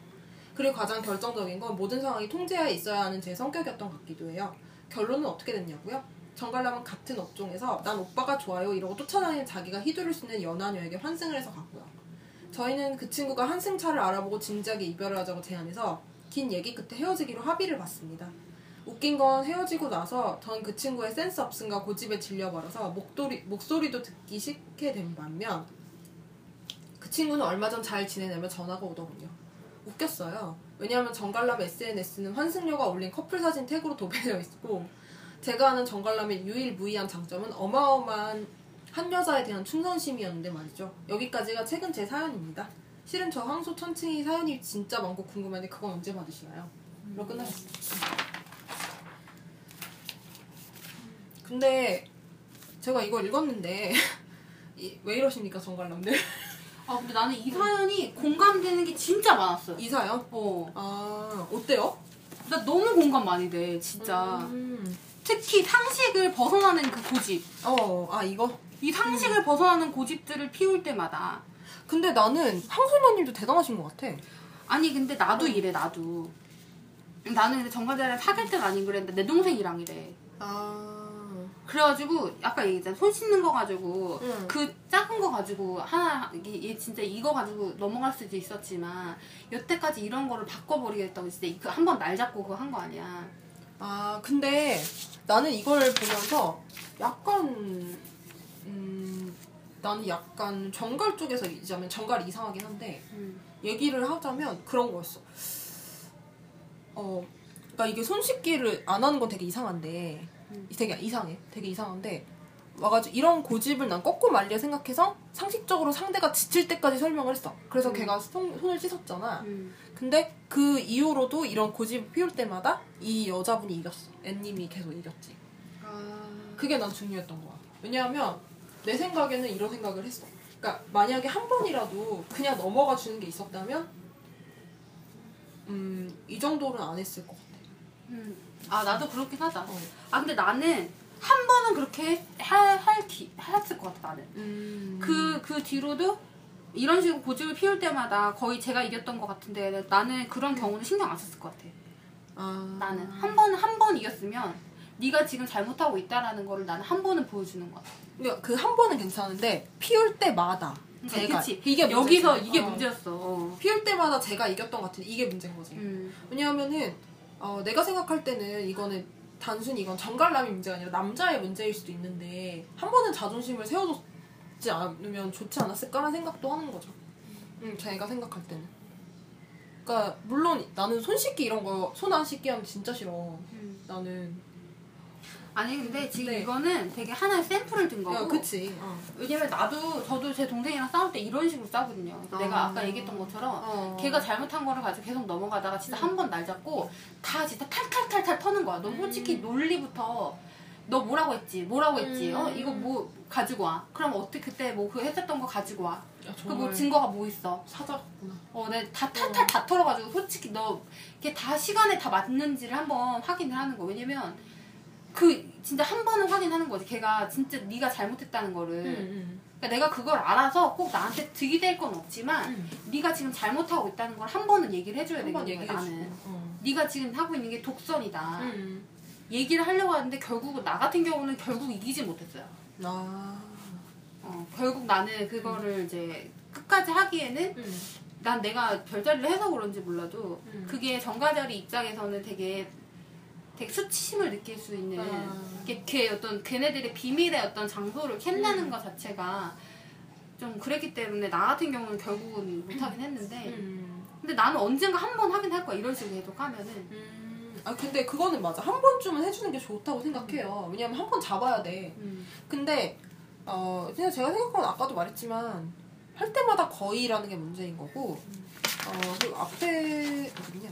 그리고 가장 결정적인 건 모든 상황이 통제하에 있어야 하는 제 성격이었던 것 같기도 해요. 결론은 어떻게 됐냐고요? 정갈람은 같은 업종에서 난 오빠가 좋아요 이러고 쫓아다니는 자기가 휘두를 수 있는 연하녀에게 환승을 해서 갔고요. 저희는 그 친구가 한승차를 알아보고 진지하게 이별을 하자고 제안해서 긴 얘기 끝에 헤어지기로 합의를 봤습니다. 웃긴 건 헤어지고 나서 전 그 친구의 센스 없음과 고집에 질려버려서 목도리, 목소리도 듣기 싫게 된 반면 그 친구는 얼마 전 잘 지내냐며 전화가 오더군요. 웃겼어요. 왜냐하면 정갈람 SNS는 환승료가 올린 커플 사진 태그로 도배되어 있고 제가 아는 정갈람의 유일무이한 장점은 어마어마한 한 여자에 대한 충성심이었는데 말이죠. 여기까지가 최근 제 사연입니다. 실은 저 황소 천칭이 사연이 진짜 많고 궁금한데 그건 언제 받으시나요? 그럼 끝나겠습니다. 근데 제가 이걸 읽었는데 이- 왜 이러십니까 정갈람들? 아 근데 나는 이 사연이 공감되는 게 진짜 많았어요. 이 사연? 어. 아 어때요? 나 너무 공감 많이 돼, 진짜. 음. 특히 상식을 벗어나는 그 고집. 어, 아 이거? 이 상식을 벗어나는 고집들을 피울 때마다. 근데 나는 황소녀님도 대단하신 것 같아. 아니, 근데 나도 이래, 나도. 나는 근데 정관자랑 사귈 때는 아닌 그랬는데 내 동생이랑 이래. 아, 그래가지고 아까 얘기했잖아 손 씻는 거 가지고 응. 그 작은 거 가지고 하나 이게 얘 진짜 이거 가지고 넘어갈 수도 있었지만 여태까지 이런 거를 바꿔버리겠다고 진짜 그 한 번 날 잡고 그거 한 거 아니야. 아 근데 나는 이걸 보면서 약간 음 나는 약간 정갈 쪽에서 이자면 정갈이 이상하긴 한데 음. 얘기를 하자면 그런 거였어. 어, 그러니까 이게 손 씻기를 안 하는 건 되게 이상한데, 음. 되게 이상해. 되게 이상한데 와가지고 이런 고집을 난 꺾고 말려 생각해서 상식적으로 상대가 지칠 때까지 설명을 했어. 그래서 음. 걔가 손, 손을 씻었잖아. 음. 근데 그 이후로도 이런 고집을 피울 때마다 이 여자분이 이겼어. 앤님이 계속 이겼지. 아. 그게 난 중요했던 거야. 왜냐하면 내 생각에는 이런 생각을 했어. 그러니까 만약에 한 번이라도 그냥 넘어가 주는 게 있었다면, 음, 이 정도는 안 했을 것 같아. 음. 아 나도 그렇긴 하다. 어. 아 근데 나는 한 번은 그렇게 할할 했을 것 같아 나는. 음. 그, 그 뒤로도 이런 식으로 고집을 피울 때마다 거의 제가 이겼던 것 같은데 나는 그런 경우는 신경 안 썼을 것 같아. 아. 나는 한 번 한 번 이겼으면 네가 지금 잘못하고 있다라는 거를 나는 한 번은 보여주는 거야. 그러니까 그 한 번은 괜찮은데 피울 때마다 제가 그치? 이게 여기서 문제지. 이게 어. 문제였어. 어. 피울 때마다 제가 이겼던 것 같은데 이게 문제인 거지. 음. 왜냐하면은 어, 내가 생각할 때는 이거는 단순히 이건 정갈남이 문제가 아니라 남자의 문제일 수도 있는데 한 번은 자존심을 세워줬지 않으면 좋지 않았을까라는 생각도 하는 거죠. 음, 제가 생각할 때는. 그러니까 물론 나는 손 씻기 이런 거 손 안 씻기 하면 진짜 싫어. 음. 나는. 아니 근데 지금 네. 이거는 되게 하나의 샘플을 든 거고 야, 그치. 어. 왜냐면 나도 저도 제 동생이랑 싸울 때 이런 식으로 싸거든요. 아. 내가 아까 얘기했던 것처럼 어. 걔가 잘못한 거를 가지고 계속 넘어가다가 진짜 한번 날 잡고 다 진짜 탈탈탈탈 터는 거야. 너 솔직히 논리부터 너 뭐라고 했지? 뭐라고 했지? 음. 어 이거 뭐 가지고 와. 그럼 어떻게 그때 뭐 그 했었던 거 가지고 와. 야, 그뭐 정말 증거가 뭐 있어? 사자구나. 어, 내다 탈탈 다 털어가지고 솔직히 너 이게 다 시간에 다 맞는지를 한번 확인을 하는 거. 왜냐면 그 진짜 한 번은 확인하는 거지. 걔가 진짜 네가 잘못했다는 거를. 응, 그러니까 내가 그걸 알아서 꼭 나한테 득이 될 건 없지만 응. 네가 지금 잘못하고 있다는 걸 한 번은 얘기를 해줘야 되는 거야. 나는. 어. 네가 지금 하고 있는 게 독선이다. 응. 얘기를 하려고 하는데 결국은 나 같은 경우는 결국 이기지 못했어요. 아. 어, 결국 나는 그거를 이제 끝까지 하기에는 음. 난 내가 별자리를 해서 그런지 몰라도 음. 그게 정가자리 입장에서는 되게 되게 수치심을 느낄 수 있는 아. 이게 걔 어떤 걔네들의 비밀의 어떤 장소를 캔다는 음. 것 자체가 좀 그랬기 때문에 나 같은 경우는 결국은 못하긴 했는데 음. 근데 나는 언젠가 한 번 하긴 할 거야 이런 식으로 계속 하면은 음. 아 근데 그거는 맞아 한 번쯤은 해주는 게 좋다고 생각해요. 왜냐면 한 번 잡아야 돼. 음. 근데 어 그냥 제가 생각한 건 아까도 말했지만 할 때마다 거의라는 게 문제인 거고 어 그리고 앞에 어디냐?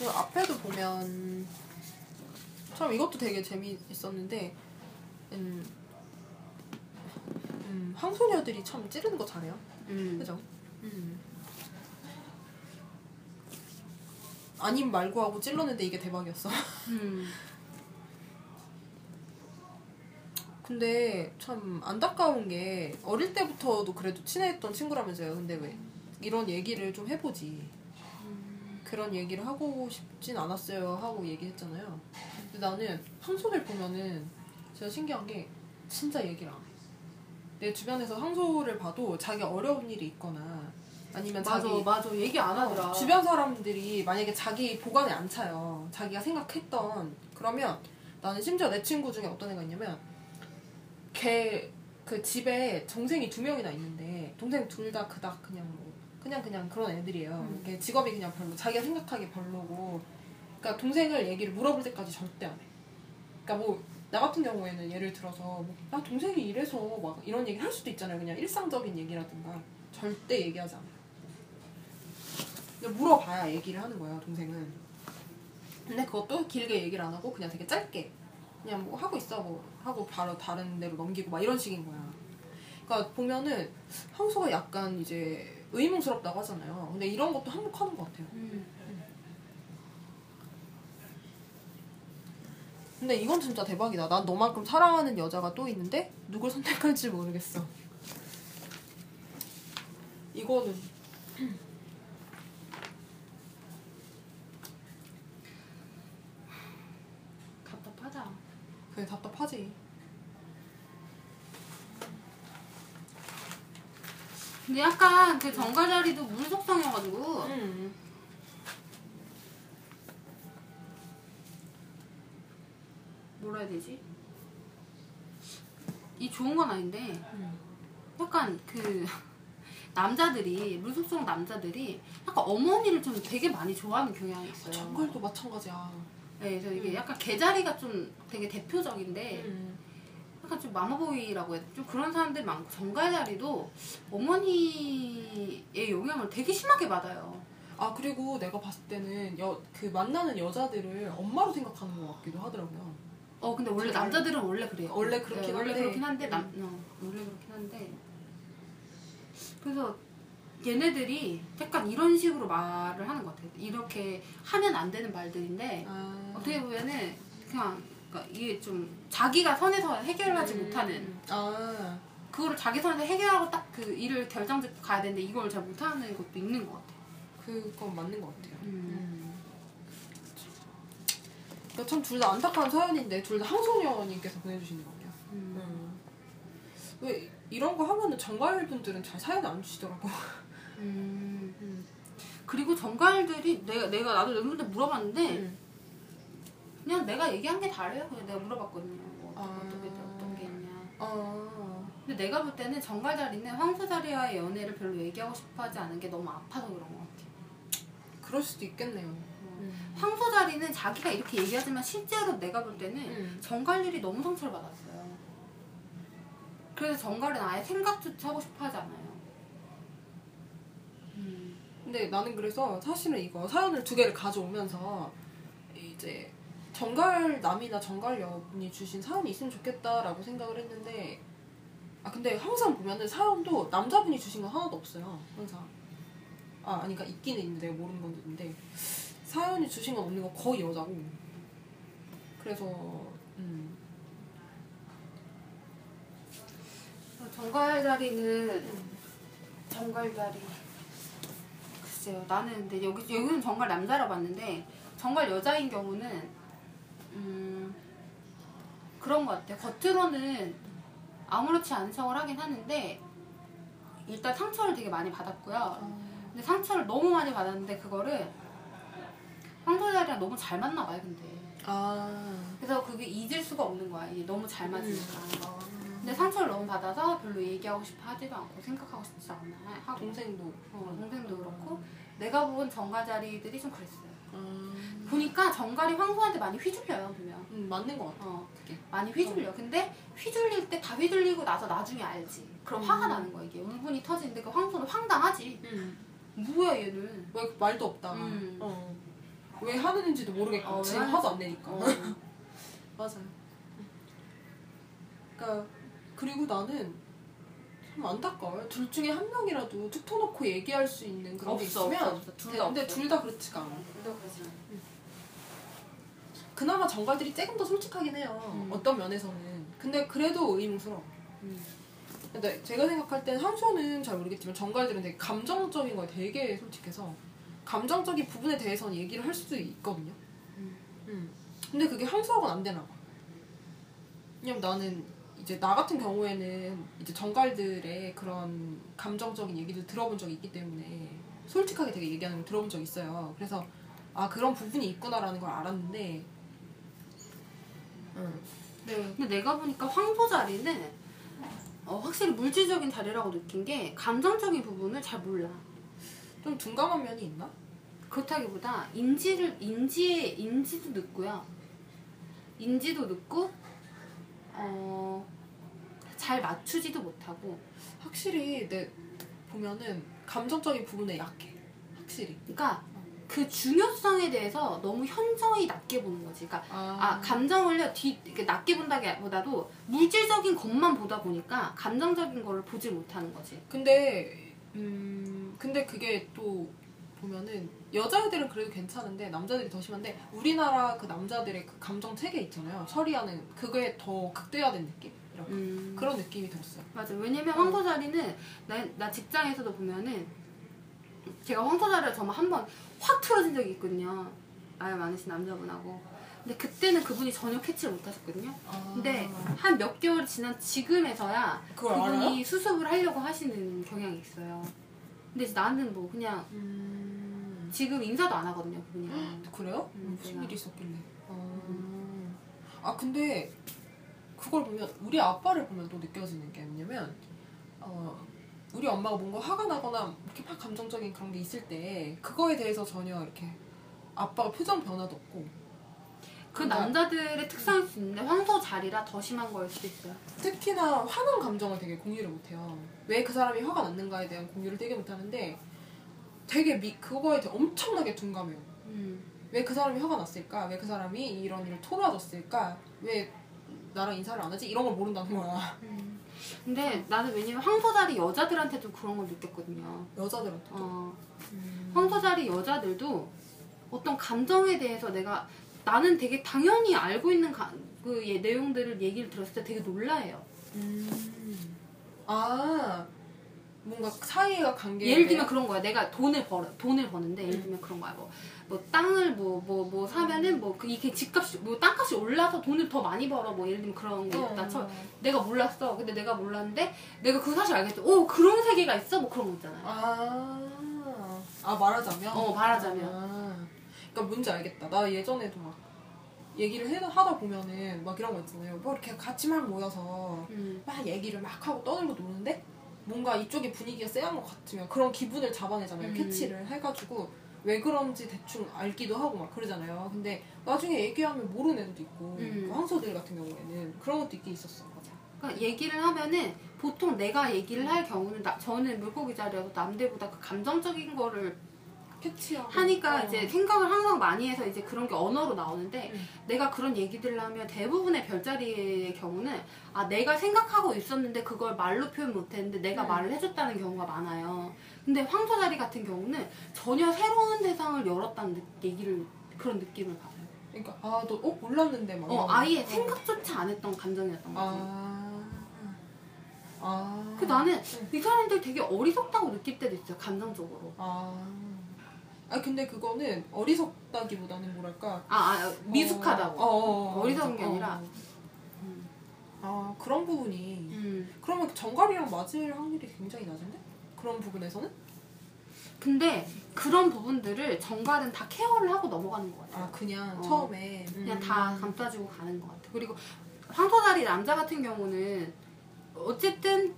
그리고 앞에도 보면 참 이것도 되게 재미있었는데 음, 음, 황소녀들이 참 찌르는 거 잘해요. 음. 그죠? 음. 아님 말고 하고 찔렀는데 이게 대박이었어. 음. 근데 참 안타까운 게 어릴 때부터도 그래도 친했던 친구라면서요. 근데 왜 이런 얘기를 좀 해보지. 그런 얘기를 하고 싶진 않았어요. 하고 얘기했잖아요. 근데 나는 황소들 보면은 진짜 신기한 게 진짜 얘기를 안 해. 내 주변에서 황소를 봐도 자기 어려운 일이 있거나 아니면 맞아 자기 맞아 얘기 안 하더라 어, 주변 사람들이 만약에 자기 보관에 안 차요. 자기가 생각했던 그러면 나는 심지어 내 친구 중에 어떤 애가 있냐면 걔 그 집에 동생이 두 명이나 있는데 동생 둘 다 그닥 그냥 뭐 그냥 그냥 그런 애들이에요. 음. 걔 직업이 그냥 별로 자기가 생각하기 별로고 그러니까 동생을 얘기를 물어볼 때까지 절대 안 해. 그러니까 뭐 나 같은 경우에는 예를 들어서 뭐, 나 동생이 이래서 막 이런 얘기를 할 수도 있잖아요. 그냥 일상적인 얘기라든가 절대 얘기하지 않아. 근데 물어봐야 얘기를 하는 거야 동생은. 근데 그것도 길게 얘기를 안 하고 그냥 되게 짧게 그냥 뭐 하고 있어 뭐 하고 바로 다른 데로 넘기고 막 이런 식인 거야. 그러니까 보면은 황소가 약간 이제 의문스럽다고 하잖아요. 근데 이런 것도 한몫하는 것 같아요. 음. 근데 이건 진짜 대박이다. 난 너만큼 사랑하는 여자가 또 있는데 누굴 선택할지 모르겠어. 이거는 답답하다 그게 답답하지. 근데 약간 그 정가자리도 물 속성이어가지고 음. 뭐라 해야 되지? 이 좋은 건 아닌데 음. 약간 그 남자들이 물속성 남자들이 약간 어머니를 좀 되게 많이 좋아하는 경향이 있어요. 정글도 마찬가지야. 네, 그래서 이게 음. 약간 개자리가 좀 되게 대표적인데 음. 약간 좀 마마보이라고 해야 돼. 좀 그런 사람들이 많고 정갈자리도 어머니의 영향을 되게 심하게 받아요. 아 그리고 내가 봤을 때는 여, 그 만나는 여자들을 엄마로 생각하는 것 같기도 하더라고요. 어 근데 원래 정말. 남자들은 원래 그래요. 원래 그렇긴 네, 원래 한데. 그렇긴 한데 남 어, 원래 그렇긴 한데 그래서 얘네들이 약간 이런 식으로 말을 하는 것 같아요. 이렇게 하면 안 되는 말들인데 아. 어떻게 보면은 그냥 그러니까 이게 좀 자기가 선에서 해결하지 음. 못하는 아 그거를 자기 선에서 해결하고 딱 그 일을 결정짓고 가야 되는데 이걸 잘 못하는 것도 있는 것 같아요. 그건 맞는 것 같아요. 음. 그러니까 참둘 다 안타까운 사연인데 둘 다 항소녀님께서 보내주시는 거예요. 음. 음. 왜 이런 거 하면은 정갈 분들은 잘 사연 안 주시더라고. 음. 음. 그리고 정갈들이 내가 내가 나도 멤버한테 물어봤는데 음. 그냥 내가 얘기한 게 다래요. 그냥 내가 물어봤거든요. 뭐 아. 어떻게 어떤 게 있냐. 어. 근데 내가 볼 때는 정갈 자리는 황소 자리와의 연애를 별로 얘기하고 싶어하지 않은 게 너무 아파서 그런 것 같아. 그럴 수도 있겠네요. 음. 황소 자리는 자기가 이렇게 얘기하지만 실제로 내가 볼 때는 음. 정갈 일이 너무 상처를 받았어요. 그래서 정갈은 아예 생각조차 하고 싶어 하지 않아요. 음. 근데 나는 그래서 사실은 이거 사연을 두 개를 가져오면서 이제 정갈 남이나 정갈 여분이 주신 사연이 있으면 좋겠다라고 생각을 했는데 아 근데 항상 보면은 사연도 남자분이 주신 건 하나도 없어요. 항상. 아 아니 그러니까 있기는 있는데 모르는 건 있는데 사연이 주신 건 없는 거 거의 여자고. 그래서 음. 정갈자리는 정갈자리. 글쎄요. 나는 근데 여기 여기는 정말 남자라 봤는데 정말 여자인 경우는 음 그런 것 같아요. 겉으로는 아무렇지 않은 척을 하긴 하는데 일단 상처를 되게 많이 받았고요. 근데 상처를 너무 많이 받았는데 그거를 황소자리랑 너무 잘 맞나 봐요. 근데 아. 그래서 그게 잊을 수가 없는 거야. 이게 너무 잘 맞으니까. 아. 근데 상처를 너무 받아서 별로 얘기하고 싶어 하지도 않고 생각하고 싶지 않아 하고 동생도. 어, 동생도 그렇고 내가 본 정가자리들이 좀 그랬어요. 음. 보니까 정갈이 황소한테 많이 휘둘려요 보면. 음, 맞는 것 같아. 어, 그게. 많이 휘둘려. 근데 휘둘릴 때 다 휘둘리고 나서 나중에 알지. 그럼 음. 화가 나는 거야 이게. 울분이 터지는데 그 황소는 황당하지. 음. 뭐야 얘는. 왜 말도 없다. 음. 어. 왜 하는지도 모르겠고 어, 왜 지금 화도 안 내니까. 어. 맞아요. 그러니까 그리고 나는 참 안타까워요. 둘 중에 한 명이라도 툭 터놓고 얘기할 수 있는 그런 게 없어, 있으면 없어, 없어. 둘다 근데 없어. 둘다 그렇지가 않아. 그래도 그러지 않아. 그나마 정갈들이 조금 더 솔직하긴 해요. 음. 어떤 면에서는. 근데 그래도 의문스러워. 음. 근데 제가 생각할 땐 한소는 잘 모르겠지만 정갈들은 되게 감정적인 거에 되게 솔직해서 감정적인 부분에 대해서는 얘기를 할 수도 있거든요. 음. 음. 근데 그게 항소하고는 안 되나 봐. 왜냐면 나는 이제 나 같은 경우에는 이제 정갈들의 그런 감정적인 얘기를 들어본 적이 있기 때문에 솔직하게 되게 얘기하는 걸 들어본 적이 있어요. 그래서 아 그런 부분이 있구나라는 걸 알았는데 음. 네. 근데 내가 보니까 황소 자리는 어, 확실히 물질적인 자리라고 느낀 게 감정적인 부분을 잘 몰라. 좀 둔감한 면이 있나? 그렇다기보다 인지를 인지에 인지도 늦고요. 인지도 늦고 어, 잘 맞추지도 못하고. 확실히 내 보면은 감정적인 부분에 약해. 확실히. 그러니까 그 중요성에 대해서 너무 현저히 낮게 보는 거지. 그러니까 아 감정을요 뒤 이렇게 낮게 본다기보다도 물질적인 것만 보다 보니까 감정적인 거를 보지 못하는 거지. 근데 음 근데 그게 또 보면은 여자애들은 그래도 괜찮은데 남자들이 더 심한데 우리나라 그 남자들의 그 감정 체계 있잖아요. 처리하는 그게 더 극대화된 느낌? 이런 음. 그런 느낌이 들었어요. 맞아. 왜냐면 황소 자리는 나, 나 직장에서도 보면은 제가 황소 자리를 정말 한 번 확 틀어진 적이 있거든요. 나이 많으신 남자분하고. 근데 그때는 그분이 전혀 캐치를 못하셨거든요. 근데 한 몇 개월 지난 지금에서야 그분이? 수습을 하려고 하시는 경향이 있어요. 근데 나는 뭐 그냥 음 지금 인사도 안 하거든요, 그분이랑. 그래요? 음, 무슨. 일이 있었길래? 어. 아 근데 그걸 보면 우리 아빠를 보면 또 느껴지는 게 뭐냐면 어 우리 엄마가 뭔가 화가 나거나 이렇게 막 감정적인 그런 게 있을 때 그거에 대해서 전혀 이렇게 아빠가 표정 변화도 없고 그 그러니까 남자들의 특성일 수 있는데 황소 자리라 더 심한 거일 수도 있어요. 특히나 화난 감정을 되게 공유를 못해요. 왜 그 사람이 화가 났는가에 대한 공유를 되게 못하는데 되게 미, 그거에 대해 엄청나게 둔감해요. 음. 왜그 사람이 화가 났을까? 왜 그 사람이 이런 일을 토로하졌을까? 왜 나랑 인사를 안 하지? 이런 걸 모른다는 거야. 근데 나는 왜냐면 황소 자리 여자들한테도 그런 걸 느꼈거든요. 여자들한테. 어, 음. 황소 자리 여자들도 어떤 감정에 대해서 내가 나는 되게 당연히 알고 있는 가, 그 예, 내용들을 얘기를 들었을 때 되게 놀라해요. 음. 아 뭔가 사이가 관계. 예를 들면 그런 거야. 내가 돈을 벌어 돈을 버는데 예를 들면 그런 거야. 뭐, 뭐 땅을 뭐 뭐뭐 사면은 뭐 그 이게 집값이 뭐 땅값이 올라서 돈을 더 많이 벌어 뭐 예를 들면 그런 게 있다 쳐. 내가 몰랐어. 근데 내가 몰랐는데 내가 그 사실 알겠어. 오 그런 세계가 있어. 뭐 그런 거 있잖아요. 아, 아 말하자면. 어 말하자면. 아, 그러니까 뭔지 알겠다. 나 예전에도 막 얘기를 해, 하다 보면은 막 이런 거 있잖아요. 뭐 이렇게 같이 막 모여서 음. 막 얘기를 막 하고 떠들고 노는데 뭔가 이쪽에 분위기가 쎄한 것 같으면 그런 기분을 잡아내잖아요. 음. 캐치를 해가지고 왜 그런지 대충 알기도 하고 막 그러잖아요. 근데 나중에 얘기하면 모르는 애도 있고 음. 그 황소들 같은 경우에는 그런 것도 있긴 있었어. 맞아. 그러니까 얘기를 하면은 보통 내가 얘기를 할 경우는 나, 저는 물고기 자리여서 남들보다 그 감정적인 거를 캐치하고 하니까 어. 이제 생각을 항상 많이 해서 이제 그런 게 언어로 나오는데 음. 내가 그런 얘기들을 하면 대부분의 별자리의 경우는 아 내가 생각하고 있었는데 그걸 말로 표현 못했는데 내가 음. 말을 해줬다는 경우가 많아요. 근데 황소자리 같은 경우는 전혀 새로운 세상을 열었다는 느- 얘기를 그런 느낌을 받아요. 그러니까 아너 어 몰랐는데 막 어 아예 거. 생각조차 안 했던 감정이었던 거지. 아. 아. 그 나는 응. 이 사람들 되게 어리석다고 느낄 때도 있어요 감정적으로. 아. 아 근데 그거는 어리석다기보다는 뭐랄까 아, 아 미숙하다고. 어, 어, 어, 어리석은 게 어. 아니라. 아 그런 부분이 음. 그러면 정갈이랑 맞을 확률이 굉장히 낮은데 그런 부분에서는 근데 그런 부분들을 정갈은 다 케어를 하고 넘어가는 것 같아요. 아 그냥 어. 처음에 그냥 음. 다 감싸주고 가는 것 같아요. 그리고 황소다리 남자 같은 경우는 어쨌든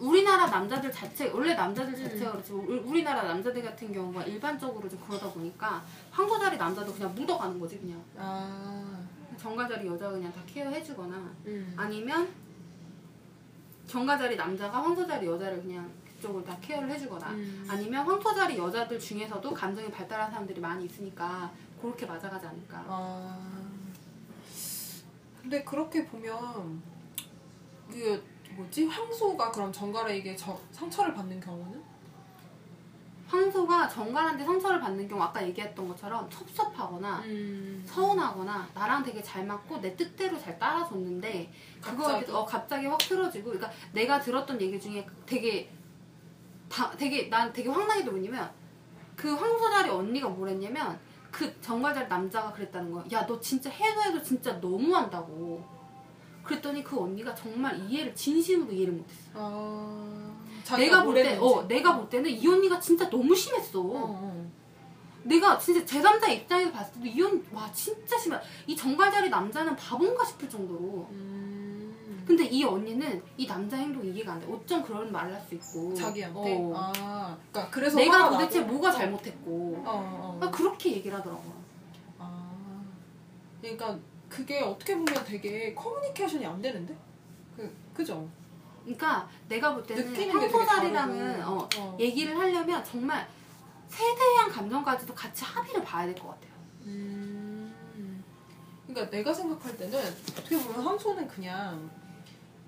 우리나라 남자들 자체 원래 남자들 자체가 그렇지 우- 우리나라 남자들 같은 경우가 일반적으로 좀 그러다 보니까 황소다리 남자도 그냥 묻어가는 거지 그냥. 아. 정가자리 여자가 그냥 다 케어해주거나 음. 아니면 정가자리 남자가 황소자리 여자를 그냥 그쪽을 다 케어를 해주거나 음. 아니면 황소자리 여자들 중에서도 감정이 발달한 사람들이 많이 있으니까 그렇게 맞아가지 않을까. 아. 근데 그렇게 보면 그 뭐지 황소가 그럼 정갈에게 저, 상처를 받는 경우는 황소가 정갈한테 상처를 받는 경우 아까 얘기했던 것처럼 섭섭하거나 음. 서운하거나 나랑 되게 잘 맞고 내 뜻대로 잘 따라줬는데? 대해서 어, 갑자기 확 틀어지고 그러니까 내가 들었던 얘기 중에 되게 다 되게 난 되게 황당했던 뭐냐면 그 황소 자리 언니가 뭐랬냐면 그 정갈 자리 남자가 그랬다는 거야 야 너 진짜 해도 해도 진짜 너무한다고 그랬더니 그 언니가 정말 이해를 진심으로 이해를 못했어 아 내가 볼 때. 어, 내가 볼 때는 이 언니가 진짜 너무 심했어. 어, 어. 내가 진짜 제3자 입장에서 봤을 때도 이 언니, 와, 진짜 심해. 이 정갈자리 남자는 바본가 싶을 정도로. 음. 근데 이 언니는 이 남자 행동 이해가 안 돼. 어쩜 그런 말을 할 수 있고. 자기한테 어. 아 그러니까 그래서 내가 도대체 나고. 뭐가 잘못했고. 어, 어. 그러니까 그렇게 얘기를 하더라고 요. 아 그러니까 그게 어떻게 보면 되게 커뮤니케이션이 안 되는데 그 그죠 그러니까 내가 볼 때는 다르고. 어, 어. 얘기를 하려면 정말 세대한 감정까지도 같이 합의를 봐야 될 것 같아요. 음. 그러니까 내가 생각할 때는 어떻게 보면 황소는 그냥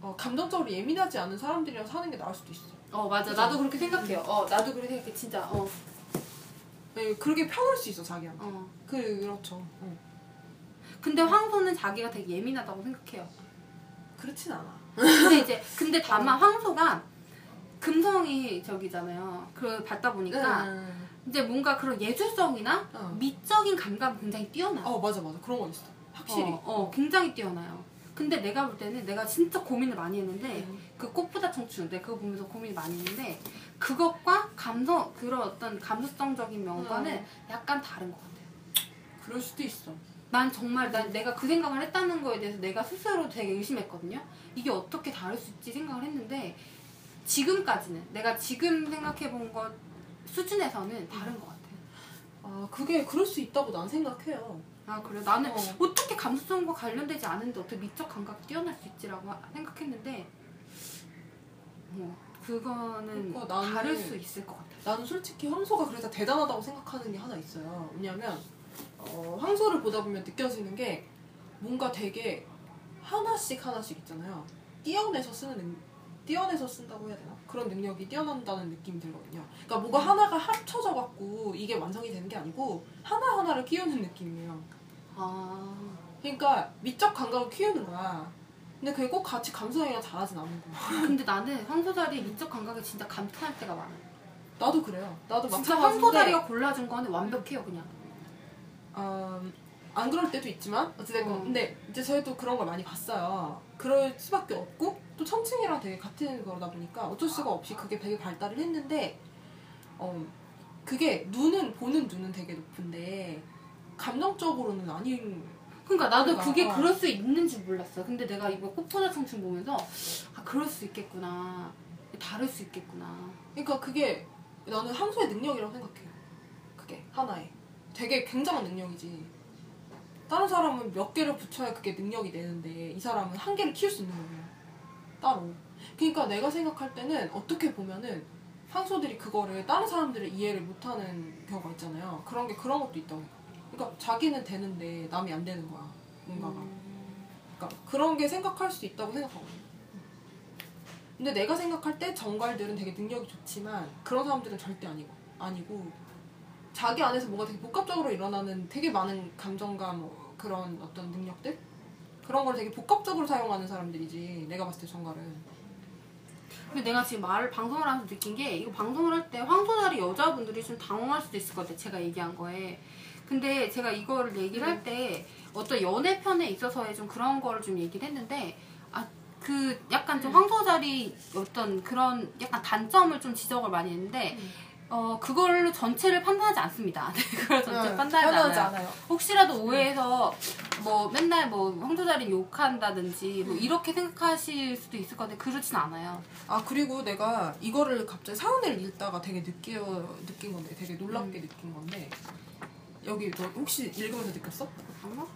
어, 감정적으로 예민하지 않은 사람들이랑 사는 게 나을 수도 있어. 어, 맞아. 그죠? 나도 그렇게 생각해요. 어, 나도 그렇게 생각해. 진짜. 어, 네, 그러게 편할 수 있어 자기한테. 어. 그 그렇죠. 어. 근데 황소는 자기가 되게 예민하다고 생각해요. 그렇진 않아. 근데 이제 근데 다만 황소가 금성이 저기잖아요. 그 받다 보니까 음. 이제 뭔가 그런 예술성이나 어. 미적인 감각이 굉장히 뛰어나. 어 맞아 맞아 그런 거 있어. 확실히. 어, 어, 굉장히 뛰어나요. 근데 내가 볼 때는 내가 진짜 고민을 많이 했는데 음. 그 꽃보다 청춘 내가 그거 보면서 고민을 많이 했는데 그것과 감성 그런 어떤 감수성적인 면과는 음. 약간 다른 것 같아요. 그럴 수도 있어. 난 정말 난 내가 그 생각을 했다는 거에 대해서 내가 스스로 되게 의심했거든요. 이게 어떻게 다를 수 있지 생각을 했는데 지금까지는 내가 지금 생각해 본 것 수준에서는 다른 것 같아요. 아 그게 그럴 수 있다고 난 생각해요. 아 그래 나는 어. 어. 떻게 감수성과 관련되지 않은데 어떻게 미적 감각이 뛰어날 수 있지라고 하- 생각했는데 뭐 그거는 그러니까 나는- 다를 수 있을 것 같아요. 나는 솔직히 황소가 그래서 대단하다고 생각하는 게 하나 있어요. 왜냐면 어, 황소를 보다 보면 느껴지는 게 뭔가 되게 하나씩 하나씩 있잖아요. 띄어내서 쓰는 능, 띄어내서 쓴다고 해야 되나? 그런 능력이 뛰어난다는 느낌이 들거든요. 그러니까 뭐가 하나가 합쳐져 갖고 이게 완성이 되는 게 아니고 하나 하나를 키우는 느낌이에요. 아 그러니까 미적 감각을 키우는 거야. 근데 그게 꼭 같이 감수성이랑 잘하진 않는 거야. 근데 나는 황소다리 미적 감각에 진짜 감탄할 때가 많아요. 나도 그래요. 나도 진짜 황소다리가 골라준 거는 완벽해요 그냥. 음, 안 그럴 때도 있지만 어찌됐건 어. 근데 이제 저희도 그런 걸 많이 봤어요 그럴 수밖에 없고 또 천칭이랑 되게 같은 거다 보니까 어쩔 수가 없이 그게 되게 발달을 했는데 어 그게 눈은 보는 눈은 되게 높은데 감정적으로는 아닌 그러니까 나도 그러니까, 그게 어. 그럴 수 있는 줄 몰랐어. 근데 내가 이거 꽃보다 청춘 보면서 아 그럴 수 있겠구나. 다를 수 있겠구나. 그러니까 그게 나는 항소의 능력이라고 생각해요 그게 하나의 되게 굉장한 능력이지. 다른 사람은 몇 개를 붙여야 그게 능력이 되는데 이 사람은 한 개를 키울 수 있는 거예요. 따로. 그러니까 내가 생각할 때는 어떻게 보면은 황소들이 그거를 다른 사람들의 이해를 못하는 경우가 있잖아요. 그런 게 그런 것도 있다고 그러니까 자기는 되는데 남이 안 되는 거야 뭔가가. 그러니까 그런 게 생각할 수 있다고 생각하거든요. 근데 내가 생각할 때 정갈들은 되게 능력이 좋지만 그런 사람들은 절대 아니고 아니고 자기 안에서 뭐가 되게 복합적으로 일어나는 되게 많은 감정과 뭐 그런 어떤 능력들? 그런 걸 되게 복합적으로 사용하는 사람들이지 내가 봤을 때 정갈은 근데 내가 지금 말을 방송을 하면서 느낀 게 이거 방송을 할 때 황소다리 여자분들이 좀 당황할 수도 있을 것 같아 제가 얘기한 거에. 근데 제가 이거를 얘기를 할 때 어떤 연애 편에 있어서의 좀 그런 거를 좀 얘기를 했는데 아 그 약간 좀 황소다리 어떤 그런 약간 단점을 좀 지적을 많이 했는데 어 그걸로 전체를 판단하지 않습니다. 네, 그걸 전체 네, 판단하지, 판단하지 않아요. 않아요. 혹시라도 오해해서 뭐 맨날 뭐 황소다리 욕한다든지 뭐 이렇게 생각하실 수도 있을 건데 그렇진 않아요. 아 그리고 내가 이거를 갑자기 사연을 읽다가 되게 느껴 느낀 건데 되게 놀랍게 느낀 건데 여기 너 혹시 읽으면서 느꼈어? 잠깐만.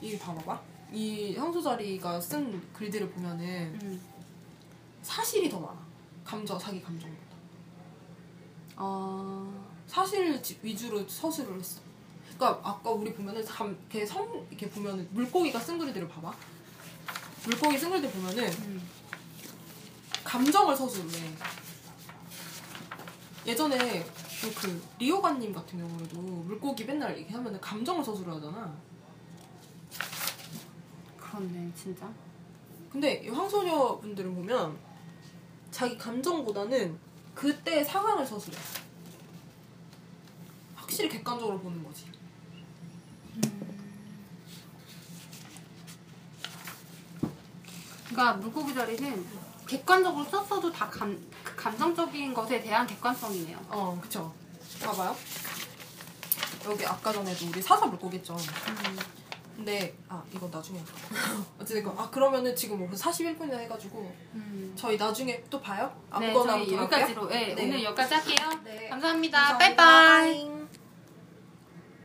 이 봐봐봐. 이 향수자리가 쓴 글들을 보면은 음. 사실이 더 많아. 감정 자기 감정보다. 어. 사실 지- 위주로 서술을 했어. 그러니까 아까 우리 보면은 감, 이렇게 성 이렇게 보면은 물고기가 쓴 글들을 봐봐. 물고기 쓴 글들 보면은 음. 감정을 서술을 해. 예전에 또그 리오가님 같은 경우에도 물고기 맨날 이렇게 하면은 감정을 서술을 하잖아. 그렇네 진짜. 근데 이 황소녀 분들을 보면 자기 감정보다는 그때 상황을 서술해. 확실히 객관적으로 보는 거지. 그러니까 물고기 자리는 객관적으로 썼어도 다 감, 그 감정적인 것에 대한 객관성이네요. 어, 그쵸. 봐봐요. 여기 아까 전에도 우리 사사 물고기 했죠. 근데 아 이거 나중에 할까? 어쨌든 아 그러면은 지금 뭐 41분이나 해가지고 음. 저희 나중에 또 봐요? 네, 아무거나 저희 또 여기까지로. 네, 네. 오늘 여기까지 할게요. 네. 감사합니다. 감사합니다. 빠이빠이.